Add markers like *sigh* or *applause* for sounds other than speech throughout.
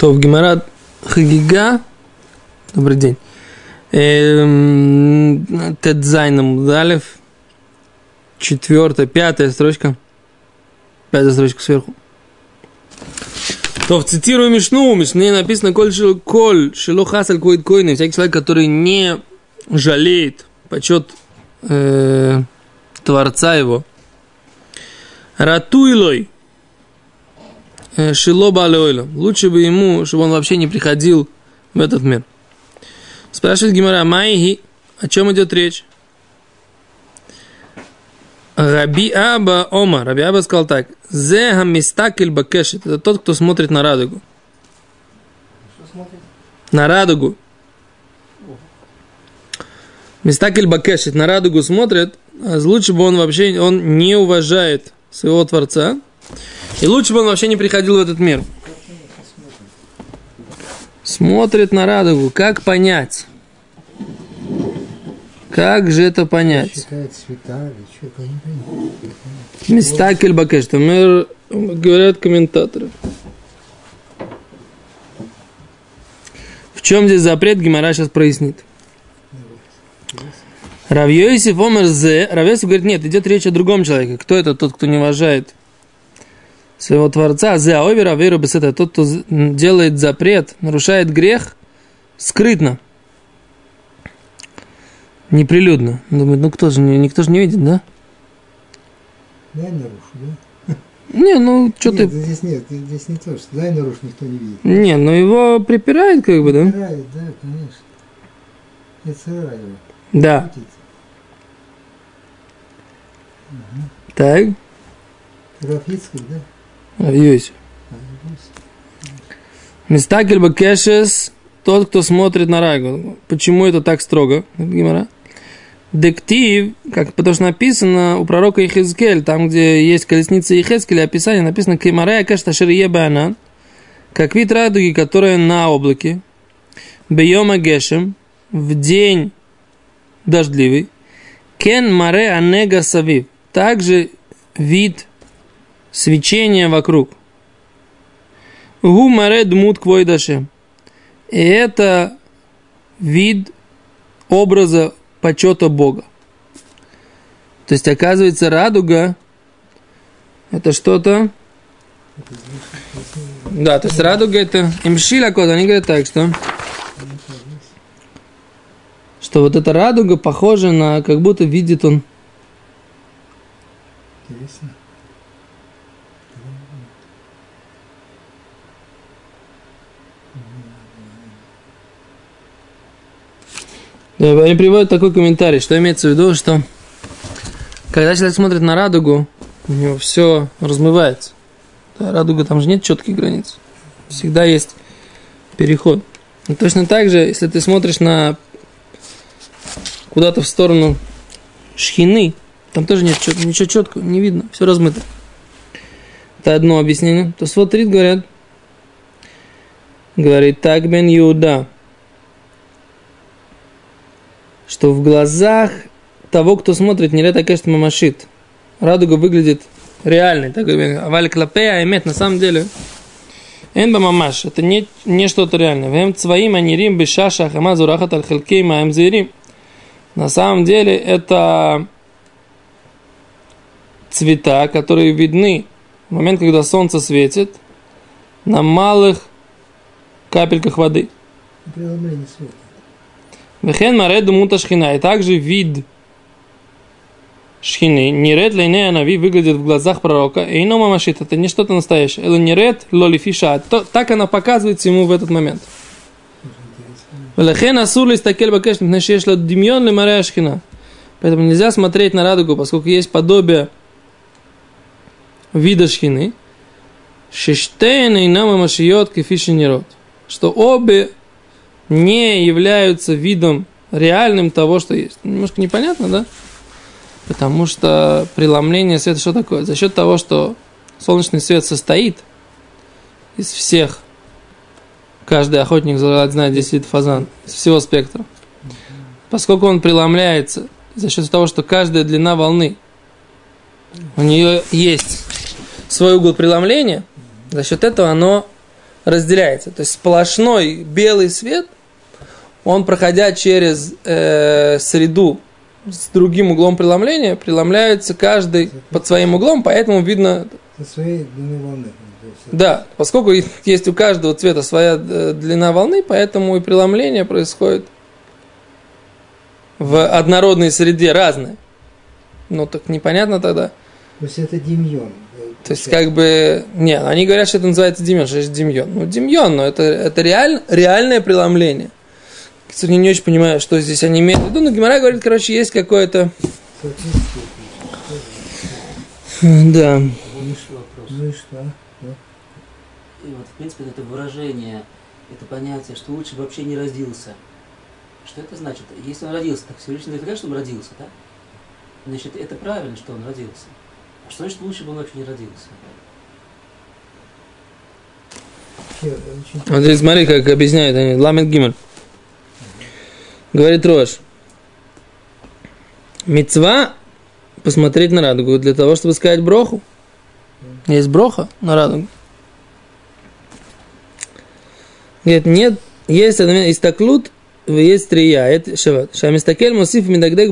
То в Гимарат Хагига. Добрый день. Эм, Тедзайном Далев. Четвертая, пятая строчка. Пятая строчка сверху. То цитирую Мишну, у Мишны написано «Коль, шил- коль шило хасаль коид койны». Всякий человек, который не жалеет почет э, Творца его. Ратуйлой э, шило балеойло. Лучше бы ему, чтобы он вообще не приходил в этот мир. Спрашивает Гимара, Майги, о чем идет речь? Раби Аба Ома. Раби Аба сказал так. Зе хамистакель бакешет. Это тот, кто смотрит на радугу. На радугу. Мистакель бакешет. На радугу смотрит. А лучше бы он вообще, он не уважает своего Творца. И лучше бы он вообще не приходил в этот мир. Смотрит на радугу. Как понять? Как же это понять? Мистакель Бакеш, там э, говорят комментаторы. В чем здесь запрет, Гимара сейчас прояснит. Равьёйсиф Омер Зе, Равьёйсиф говорит, нет, идет речь о другом человеке. Кто это тот, кто не уважает своего Творца? Зе Аовер Аверу это тот, кто делает запрет, нарушает грех скрытно. Неприлюдно. Думает, ну кто же, никто же не видит, да? Дай нарушу, да? Не, ну что ты здесь нет, здесь не то, что дай нарушу, никто не видит. Не, ну его припирает, как бы, да? Убирает, да, конечно. Сырая его. Да. Крутится. Так, Рафицкий, да? Ну, Мистакель Бакешес, тот, кто смотрит на Рагу. Почему это так строго? Гимара? Дектив, как, потому что написано у пророка Ихискель, там, где есть колесница Ихескеля, описание написано Кемарея Кашта Ширие Банан, как вид радуги, которая на облаке, Бейома Гешем, в день дождливый, Кен Маре Анега Савив, также вид свечения вокруг. Гу Маре Дмут Квойдаше. И это вид образа почета Бога. То есть, оказывается, радуга это что-то... Да, то есть радуга это имшиля код, они говорят так, что что вот эта радуга похожа на, как будто видит он Интересно. Да, Они приводят такой комментарий, что имеется в виду, что когда человек смотрит на радугу, у него все размывается. Да, радуга, там же нет четких границ. Всегда есть переход. И точно так же, если ты смотришь на куда-то в сторону шхины, там тоже нет чет- ничего четкого, не видно, все размыто. Это одно объяснение. То смотрит, говорят, говорит так бен Иуда, что в глазах того, кто смотрит, не это, конечно, мамашит. Радуга выглядит реальной. Так, Аваль клапея имеет на самом деле. Энба мамаш. Это не, не что-то реальное. Вем цваим анирим бешаша хамазу рахат аль хелкей маем зирим. На самом деле это цвета, которые видны в момент, когда солнце светит на малых капельках воды. Преломление света. Вехен мареду мута шхина. И также вид шхины. Неред лейне нави выглядит в глазах пророка. И ино мамашит. Это не что-то настоящее. Это неред лолифиша. Так она показывается ему в этот момент. Велехен асур листакель бакеш, мпней шеш ла димьон ле мария шхина. Поэтому нельзя смотреть на радугу, поскольку есть подобие вида шхины. Шештейн и нам машиот кефиши нерод. Что обе не являются видом реальным того, что есть. Немножко непонятно, да? Потому что преломление света что такое? За счет того, что солнечный свет состоит из всех, каждый охотник знает 10 видов фазан, из всего спектра. Поскольку он преломляется за счет того, что каждая длина волны, у нее есть свой угол преломления, за счет этого оно разделяется. То есть сплошной белый свет, он, проходя через э, среду с другим углом преломления, преломляется каждый под своим углом, поэтому видно... Со своей длины волны. Да, поскольку есть у каждого цвета своя э, длина волны, поэтому и преломление происходит в однородной среде разное. Ну, так непонятно тогда. То есть это демьон. То есть, как бы, не, они говорят, что это называется демьон, что это демьон. Ну, демьон, но это, это реаль, реальное преломление. Кстати, не очень понимаю, что здесь они имеют в виду, но Гимара говорит, короче, есть какое-то... Да. Ну и что? Да? И вот, в принципе, это выражение, это понятие, что лучше бы вообще не родился. Что это значит? Если он родился, так Всевышний наверняка, чтобы родился, да? Значит, это правильно, что он родился. А что значит лучше бы он вообще не родился? Вот здесь смотри, как объясняют они. Ламет Гимель. Говорит Рош. Мецва посмотреть на радугу для того, чтобы сказать броху. Есть броха на радугу. Говорит, нет, есть истаклут, есть трия, это шават. Шамистакель мусиф медагдек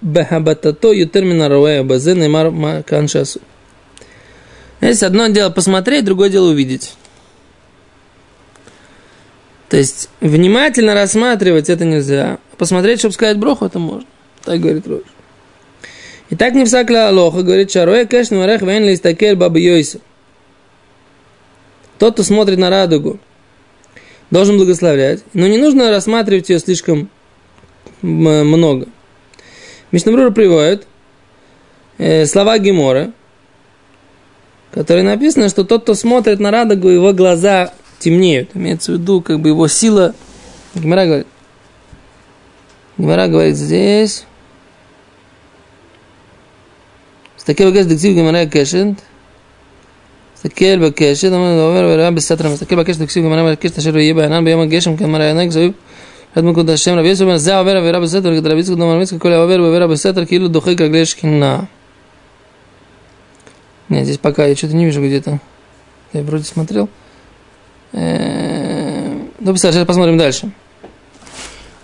бахабатато ютермина роя базе неймар маканшасу. Есть одно дело посмотреть, другое дело увидеть. То есть внимательно рассматривать это нельзя. Посмотреть, чтобы сказать броху, это можно. Так говорит Рош. И так не всякля алоха, говорит Шароя кэш марех вен листакель баба Йойса. Тот, кто смотрит на радугу, должен благословлять, но не нужно рассматривать ее слишком много. Мишнабрура приводит э, слова Гемора, которые написано, что тот, кто смотрит на радугу, его глаза темнеют. Имеется в виду, как бы его сила. Гемора говорит. Гемора говорит здесь. מסתכל בקשת דקסיב גמרי הקשת, מסתכל בקשת, אומר וראה בסתר, מסתכל בקשת דקסיב גמרי הקשת אשר יהיה בענן ביום הגשם כמראה ענק זוהיב, עד מלכות השם רבי יוסף בן זה עובר עבירה בסתר, כדי רבי יצחק דומר מצחק כל העובר בעבירה בסתר, כאילו דוחק רגלי שכינה. Нет, здесь пока я что-то не вижу где-то. Я вроде смотрел. Ну, сейчас посмотрим дальше.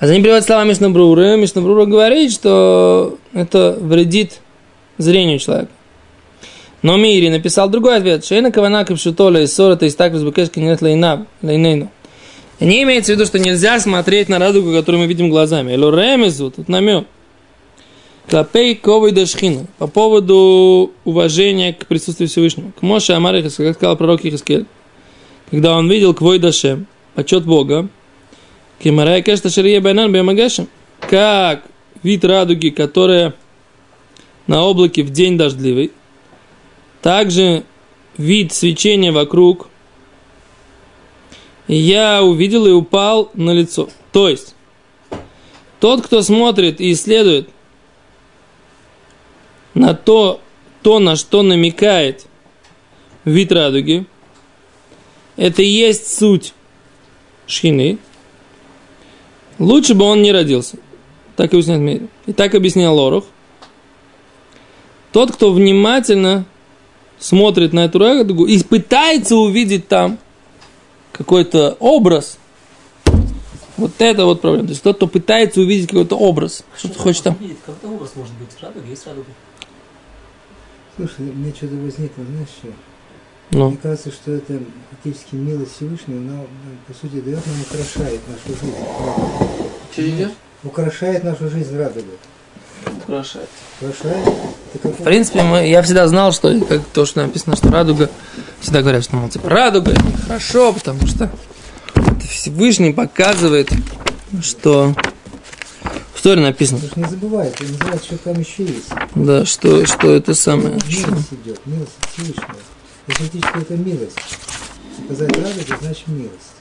А за ним приводят слова Мишнабруры. Мишнабрура говорит, что это вредит зрению человека. Но Мири написал другой ответ. Шейна кавана капшутоля и ссора, то есть так разбукешки нет лейна, лейнейну. Не имеется в виду, что нельзя смотреть на радугу, которую мы видим глазами. Эло ремезу, тут намек. Клапей ковой дашхина. По поводу уважения к присутствию Всевышнего. К Моше Амарихас, как сказал пророк Ихаскель, когда он видел квой дашем, почет Бога, Кемарая кешта шария байнан бемагашем. Как вид радуги, которая на облаке в день дождливый, также вид свечения вокруг, и я увидел и упал на лицо. То есть, тот, кто смотрит и исследует на то, то, на что намекает вид радуги, это и есть суть шхины, лучше бы он не родился. Так и объясняет Мейри. И так объяснял Лорух. Тот, кто внимательно смотрит на эту радугу и пытается увидеть там какой-то образ, вот это вот проблема. То есть тот, кто пытается увидеть какой-то образ, что ты хочешь там. Видит, Какой образ может быть? Радуга есть радуга. Слушай, мне что-то возникло, знаешь что? Ну, Мне кажется, что это фактически милость Всевышнего, но, по сути, дает нам украшает нашу жизнь. что идет? Украшает нашу жизнь радугой. Украшает. Украшает? Как В принципе, мы, я всегда знал, что как то, что написано, что радуга, всегда говорят, что мол, типа, радуга это хорошо, потому что это Всевышний показывает, что в Торе написано, Слушай, не забывай, ты называешь, что там еще есть. да, что, что это самое, что- Милость идет, милость Всевышнего. Фактически это милость. Сказать радугу, значит милость.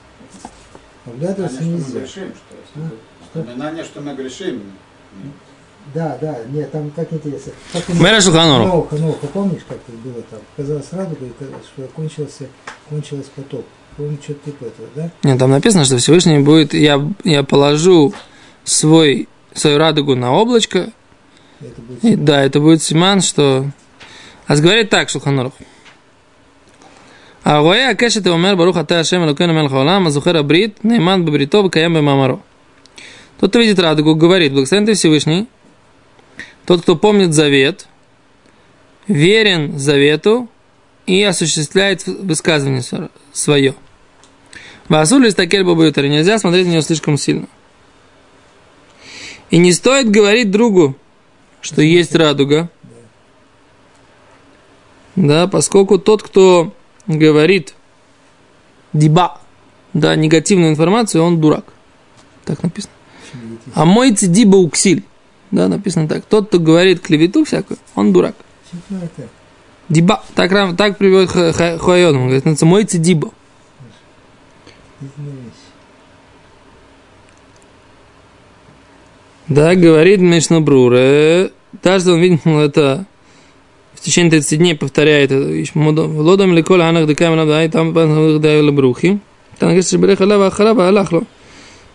Оглядываться Знание, что мы нельзя. грешим, что есть. Ну, что? Напоминание, что мы грешим. Да, да, нет, там как интересно. Как Мэра Шулханору. Ноуха, Ноуха, помнишь, как это было там? Казалось радуга, что кончился, кончилась потоп. Помню, что-то типа этого, да? Нет, там написано, что Всевышний будет, я, я положу свой, свою радугу на облачко, Это будет и да, это будет симан, что... А говорит так, а воя кешет и умер баруха та ашем элокену мелха олам, азухера брит, нейман бабритов, каем бамамаро. Тот, кто видит радугу, говорит, благословен ты Всевышний, тот, кто помнит завет, верен завету и осуществляет высказывание свое. Васулис такель бабаютер. Нельзя смотреть на него слишком сильно. И не стоит говорить другу, что есть радуга. Да, поскольку тот, кто говорит диба, да, негативную информацию, он дурак. Так написано. А мой диба уксиль. Да, написано так. Тот, кто говорит клевету всякую, он дурак. Диба. Так, так приводит Хуайон. Он говорит, мой диба. Да, говорит Мишнабруре, даже он видел это в течение 30 дней повторяет лодом ликоль анах декам ладай там дай лабрухи что берех алава ахарава алахло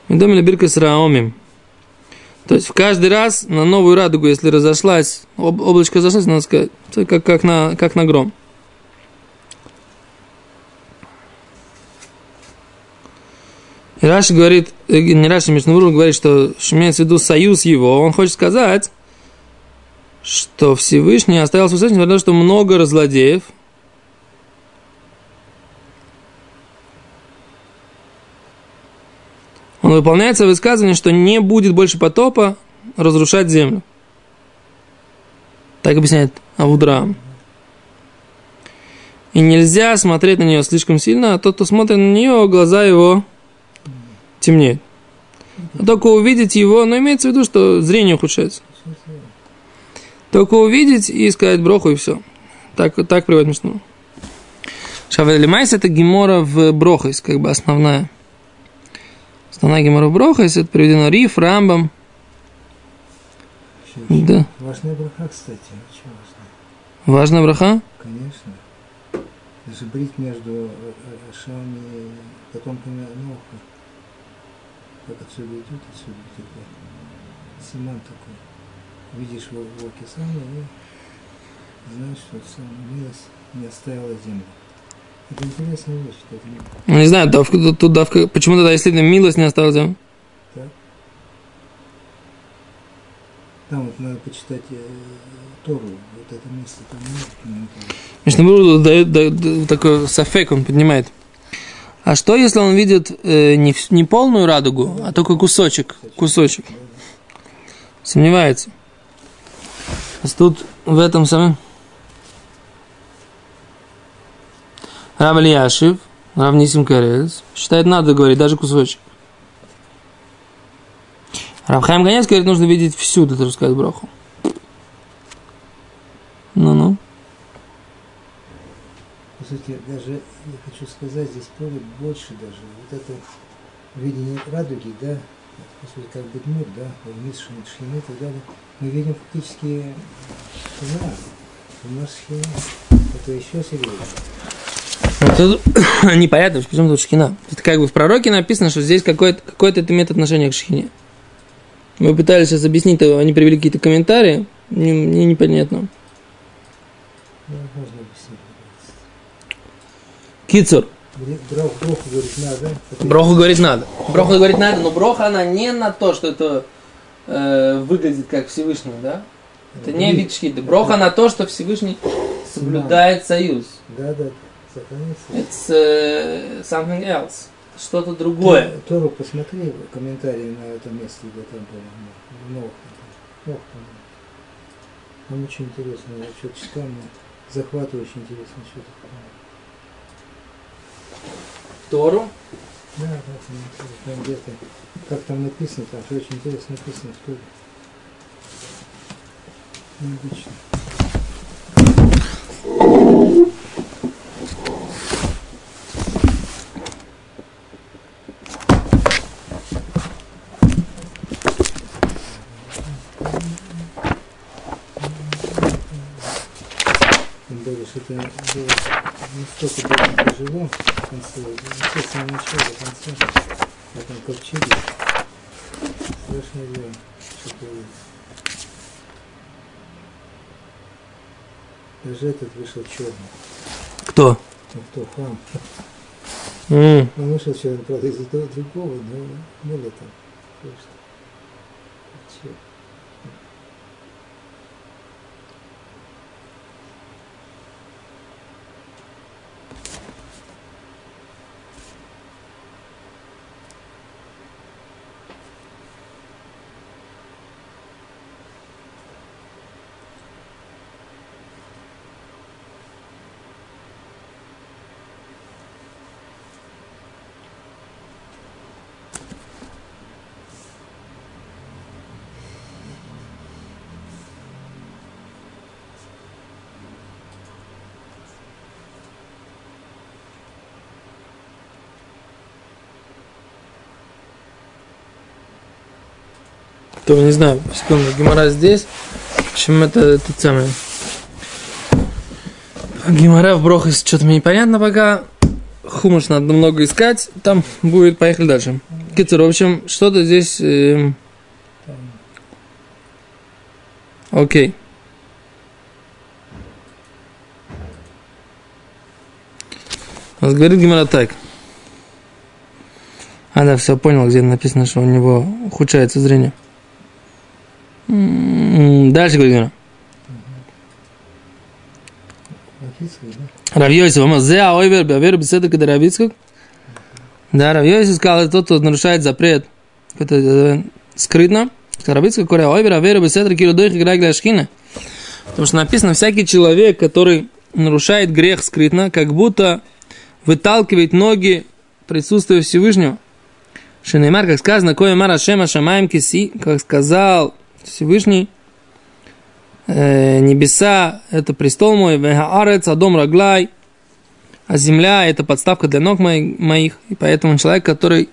медом лебиркас раомим то есть в каждый раз на новую радугу, если разошлась, об, облачко разошлась, надо сказать, как, как, на, как на гром. И Раши говорит, э, не Раши, Мишнабур говорит, что имеется в виду союз его. Он хочет сказать, что Всевышний оставил свой на то, что много разладеев. Он выполняет свое высказывание, что не будет больше потопа разрушать землю. Так объясняет Авудраам. И нельзя смотреть на нее слишком сильно, а тот, кто смотрит на нее, глаза его темнеет. А только увидеть его, но имеется в виду, что зрение ухудшается. Только увидеть и сказать броху и все. Так, так приводит Мишну. Шавелимайс это гемора в Брохайс, как бы основная. Основная гемора в Брохайс, это приведено Риф, Рамбам. Да. Важная браха, кстати, очень важная. Важная браха? Конечно. Даже брить между э, э, Шами и потомками Ноха. Как отсюда идет, отсюда такой. Симан такой видишь его в Окисане и знаешь, что сам милость не оставила землю. Это интересная вещь. Это не... Ну, не знаю, давка, тут, тут давка, почему тогда, если милость не оставила землю? Так. Там вот надо почитать э, Тору, вот это место там нет. Мишнабур дает, дает такой сафек, он поднимает. А что, если он видит э, не, не полную радугу, а только кусочек, кусочек? Сомневается. Тут в этом самом Рав Ильяшев, Рав Нисим Карец, считает, надо говорить, даже кусочек. Рав Хайм Ганец говорит, нужно видеть всюду, это сказать браху. Ну-ну. По сути, даже, я хочу сказать, здесь поле больше даже. Вот это видение радуги, да, по сути, как мир, да, мир, шхины и так далее, мы видим фактически шхина, у нас шхина, это еще серьезнее. Тут *coughs* непонятно, почему тут шхина. Это как бы в пророке написано, что здесь какое-то какое это имеет отношение к шхине. Мы пытались сейчас объяснить, они привели какие-то комментарии, мне, мне непонятно. Кицур. Броху говорит надо. Броху говорит надо. Броху говорит надо, но броха она не на то, что это э, выглядит как Всевышний, да? Это не вид шхиты. Броха на то, что Всевышний соблюдает союз. Да, да. It's uh, something else. Что-то другое. Тору посмотри комментарии на это место, где там было. Много. Там очень интересно. Я что-то читал, захватывающе интересно что-то. Тору? Да, да, там, там где-то, как там написано, там все очень интересно написано в Торе. Необычно. Тем более, это было было тяжело в конце, с самого начала до конца, в этом ковчеге. Страшное дело, что творится. Даже этот вышел черный. Кто? Ну, кто хам. М. Он вышел вчера, правда, из этого другого, но были там кое-что. То не знаю, секунду, Гимара здесь. В общем, это, это самое. Гимара в Брохас что-то мне непонятно пока. Хумыш надо много искать. Там будет, поехали дальше. Китер, в общем, что-то здесь... эм, Окей. У говорит Гимара так. А, да, все, понял, где написано, что у него ухудшается зрение. Дальше говорит ама зе аойвер беаверу беседа когда Равицкак. Да, Равьёйсев сказал, это тот, кто нарушает запрет, это э, скрытно. Равицкак, коря аойвер аверу беседа киро дойх играй для шхина. Потому что написано, всякий человек, который нарушает грех скрытно, как будто выталкивает ноги присутствия Всевышнего. Шинеймар, как сказано, кое мара шема шамаем киси, как сказал Всевышний, э, небеса – это престол мой, вегаарец, адом раглай, а земля – это подставка для ног мои- моих. И поэтому человек, который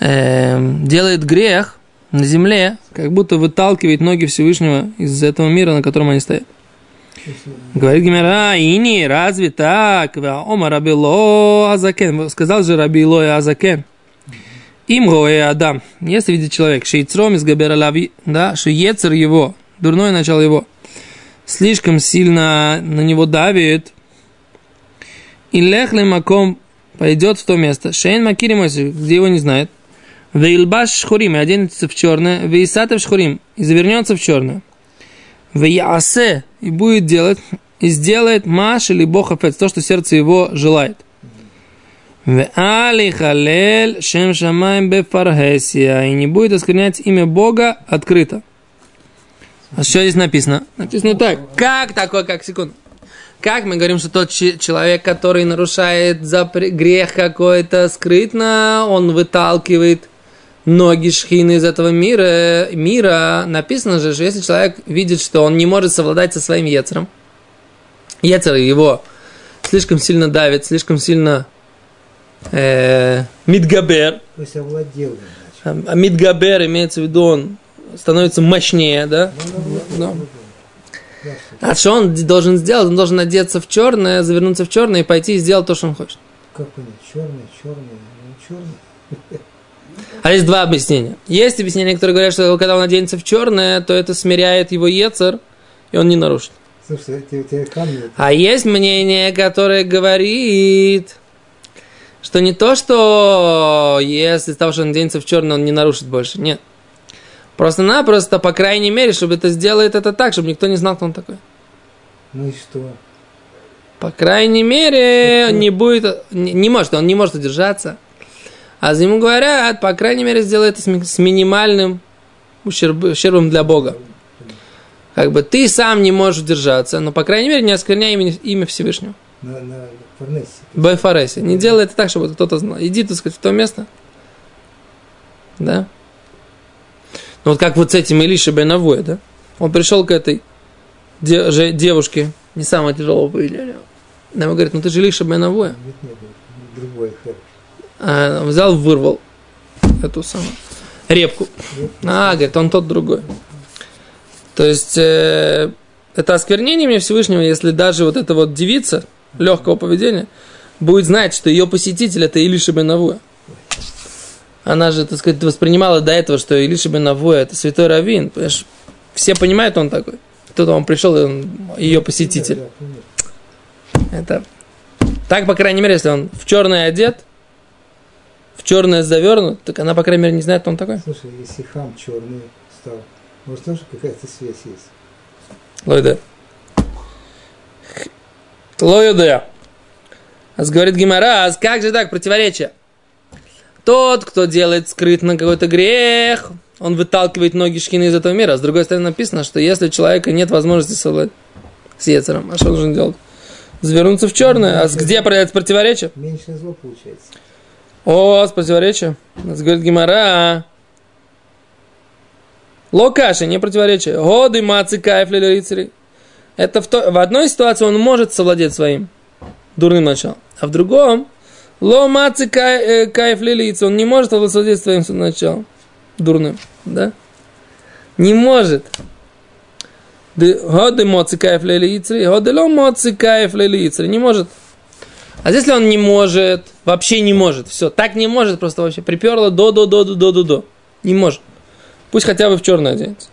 э, делает грех на земле, как будто выталкивает ноги Всевышнего из этого мира, на котором они стоят. Говорит Гимера, и не, разве так? Ома рабило азакен. Сказал же рабило азакен. Им гоэ адам. Если видит человек, шейцром из габера лави, да, ецер его, дурное начало его, слишком сильно на него давит, и лехли маком пойдет в то место, шейн макири мойси, где его не знает, вейлбаш шхурим, и оденется в черное, вейсатев шхурим, и завернется в черное. Веясе, и будет делать, и сделает маш или бог то, что сердце его желает. Веали халель шем шамаем бефархесия, и не будет осквернять имя Бога открыто. А что здесь написано? Написано так. Как такое, как секунду? Как мы говорим, что тот человек, который нарушает запре- грех какой-то скрытно, он выталкивает ноги шхины из этого мира, мира, написано же, что если человек видит, что он не может совладать со своим яцером, яцер его слишком сильно давит, слишком сильно мидгабер, То есть овладел, значит. а мидгабер имеется в виду, он становится мощнее, да? Ну, Да. А что он должен сделать? Он должен одеться в черное, завернуться в черное и пойти и сделать то, что он хочет. Как понять? Черный, черный, ну черный. А есть два объяснения. Есть объяснения, которые говорят, что когда он оденется в черное, то это смиряет его ецер, и он не нарушит. Слушай, тебе, тебе камни, А есть мнение, которое говорит, что не то, что если из того, что он оденется в черное, он не нарушит больше. Нет. Просто-напросто, по крайней мере, чтобы это сделает это так, чтобы никто не знал, кто он такой. ну и что? По крайней мере, не будет, не, не может, он не может удержаться. А за ему говорят, по крайней мере, сделай это с минимальным ущерб- ущербом для Бога. Как бы ты сам не можешь удержаться, но, по крайней мере, не оскверняй имя, имя Всевышнего. На, на Форнесе. Байфареси. Не делай это так, чтобы кто-то знал. Иди, так сказать, в то место. Да? Ну вот как вот с этим Илиша Бенавуя, да? Он пришел к этой де- же- девушке, не самого тяжелого поведения. Она ему говорит, ну ты же Илиша Бенавуя. Нет, нет, другой хэп. А взял, вырвал эту самую репку. А, говорит, он тот другой. То есть, э, это осквернение мне Всевышнего, если даже вот эта вот девица легкого поведения будет знать, что ее посетитель это Илиша Бенавуя. Она же, так сказать, воспринимала до этого, что Илиша Бенавуя это святой раввин. Понимаешь? Все понимают, он такой. Кто-то он пришел, и он ее посетитель. Это Так, по крайней мере, если он в черный одет, в черное завернут, так она, по крайней мере, не знает, кто он такой. Слушай, если хам черный стал, может тоже какая-то связь есть? Лойда. Лойда. А говорит Гимара, а как же так, противоречие? Тот, кто делает скрытно какой-то грех, он выталкивает ноги шхины из этого мира. С другой стороны написано, что если у человека нет возможности совладать с Ецером, а что он должен делать? Завернуться в черное. А где проявляется противоречие? Меньше зло получается. О, с противоречием. Нас говорит Гимара. Локаши, не противоречие. Годы мацы кайф рыцари. Это в, то, в одной ситуации он может совладеть своим дурным началом, а в другом ло мацы кай, э, кайф лилица, он не может овладеть своим началом дурным, да? Не может. Годы моцы кайф лилица, годы ло моцы кайф лилица, не может. А если он не может, вообще не может, все, так не может, просто вообще приперло до, до, до, до, до, до, до. Не может. Пусть хотя бы в черное оденется.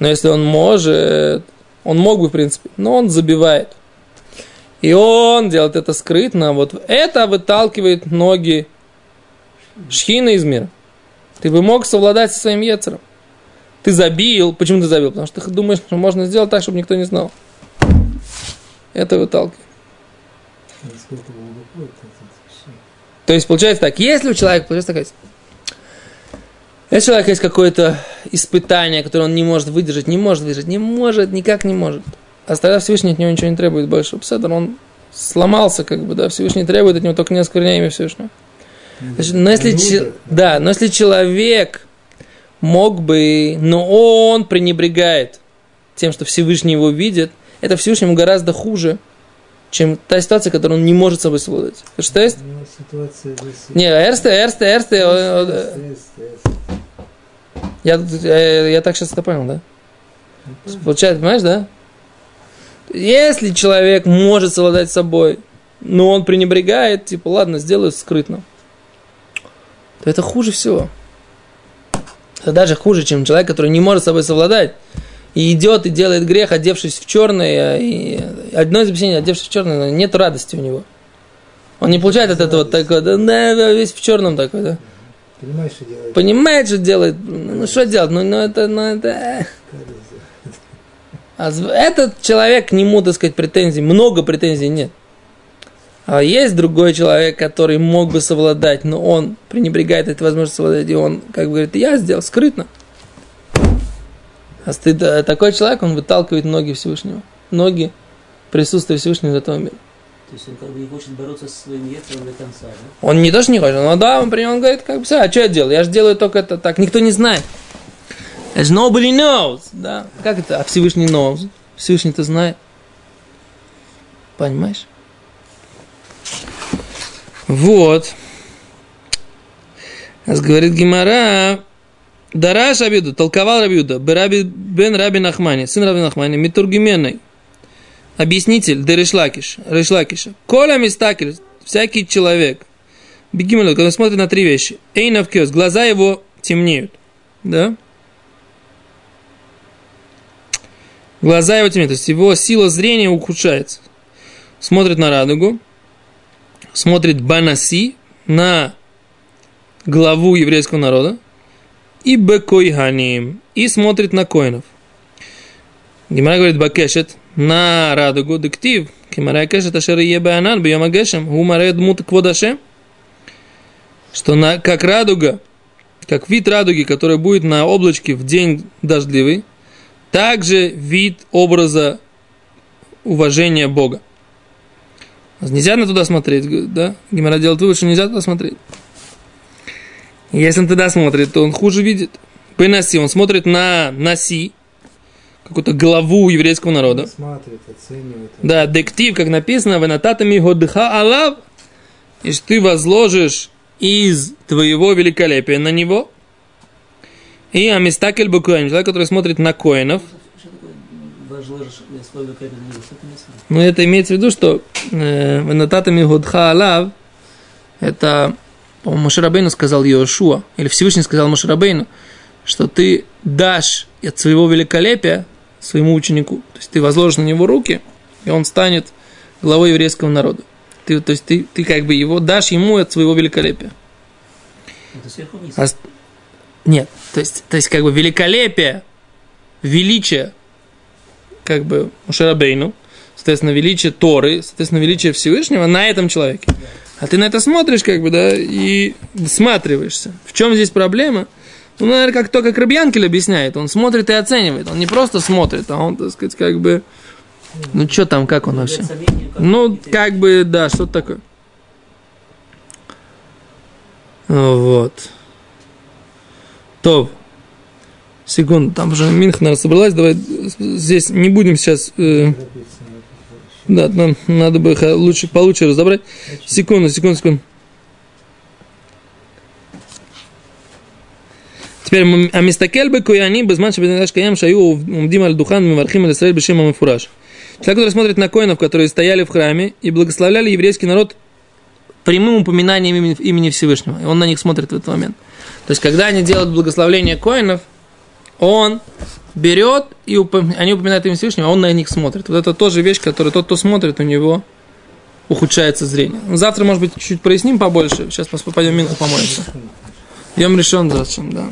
Но если он может, он мог бы, в принципе, но он забивает. И он делает это скрытно. Вот это выталкивает ноги шхина из мира. Ты бы мог совладать со своим яцером. Ты забил. Почему ты забил? Потому что ты думаешь, что можно сделать так, чтобы никто не знал. Это выталкивает. То есть получается так, если у человека, получается такая если у человека есть какое-то испытание, которое он не может выдержать, не может выдержать, не может, никак не может. А тогда Всевышний от него ничего не требует больше. Пседр, он сломался, как бы, да, Всевышний требует от него только не оскверняй имя Всевышнего. Значит, но если, че, да, но если человек мог бы, но он пренебрегает тем, что Всевышний его видит, это Всевышнему гораздо хуже, чем та ситуация, которую он не может собой совладать. Что есть? Не, эрсте, эрсте, эрсте. Я, я, я так сейчас это понял, да? Получается, понимаешь, да? Если человек может совладать собой, но он пренебрегает, типа, ладно, сделаю скрытно, то это хуже всего. Это даже хуже, чем человек, который не может собой совладать, и идет и делает грех, одевшись в черное, и одно из объяснений, одевшись в черное, нет радости у него. Он не получает от этого такой, да, да, весь в черном такой, да. Понимаешь, что делает? Понимает, что делает. Ну, что делать? Ну, ну это, ну, это... э. А этот человек, к нему, так сказать, претензий, много претензий нет. А есть другой человек, который мог бы совладать, но он пренебрегает этой возможностью совладать, и он, как бы говорит, я сделал скрытно. А стыд, э, такой человек, он выталкивает ноги Всевышнего. Ноги присутствия Всевышнего из этого мира. То есть он как бы не хочет бороться со своим яцером до конца, да? Он не что не хочет, но да, он нем говорит, как бы, а что я делаю? Я же делаю только это так. Никто не знает. As nobody knows. Да. Как это? А Всевышний knows. Всевышний-то знает. Понимаешь? Вот. Аз говорит Гимара, Дараш Абиуда, толковал Рабиуда, бен Раби Нахмани, сын Раби Нахмани, Митургименной, объяснитель Дерешлакиш, Решлакиша. Коля Мистакель, всякий человек, Бегимелот, когда смотрит на три вещи. Эйнов киос, глаза его темнеют. Да? Глаза его темнеют, то есть его сила зрения ухудшается. Смотрит на радугу, смотрит Банаси, на главу еврейского народа, и Бекойханим, и смотрит на коинов. Гимара говорит Бакешет, на радугу дектив, Кимара кешет ашер ебеанан бьем агешем, гумарет мут кводашем, что на, как радуга, как вид радуги, который будет на облачке в день дождливый, также вид образа уважения Бога. Нельзя на туда смотреть, да? Гимара делает вывод, что нельзя туда смотреть. Если он туда смотрит, то он хуже видит. Пенаси, он смотрит на Наси, какую-то главу еврейского народа. Смотрит, оценивает. Да, дектив, как написано, в нататами годха алав, и что ты возложишь из твоего великолепия на него. И Амистакель Букоин, человек, который смотрит на коинов. Что это имеется в виду? Но это имеется в виду, что э, в нататами годха алав, это, по-моему, Маширабейну сказал Йошуа, или Всевышний сказал Маширабейну, что ты дашь от своего великолепия своему ученику. То есть ты возложишь на него руки, и он станет главой еврейского народа. Ты, то есть ты, ты как бы его дашь ему от своего великолепия. Это сверху вниз. А Нет, то есть, то есть как бы великолепие, величие, как бы Мушарабейну, соответственно, величие Торы, соответственно, величие Всевышнего на этом человеке. А ты на это смотришь, как бы, да, и всматриваешься. В чем здесь проблема? Ну, наверное, как то, как Рабьянкель объясняет. Он смотрит и оценивает. Он не просто смотрит, а он, так сказать, как бы... Ну, что там, как он вообще? Ну, как бы, да, что-то такое. Вот. То. Секунду, там уже Минх, наверное, собралась. Давай здесь не будем сейчас... э, да, нам надо бы лучше, получше разобрать. Секунду, секунду, секунду. Теперь м- а мистакель бы кояни безман шабинаш каям шаю умдим аль духан мивархим аль Исраэль бешем амифураж. Человек, который смотрит на коинов, которые стояли в храме и благословляли еврейский народ прямым упоминанием имени, имени Всевышнего. И он на них смотрит в этот момент. То есть, когда они делают благословление коинов, он берет, и упом- они упоминают имя Всевышнего, а он на них смотрит. Вот это тоже вещь, которую тот, кто смотрит, у него ухудшается зрение. Завтра, может быть, чуть проясним побольше. Сейчас пойдем Минху помоемся. Йом решен зачем, да.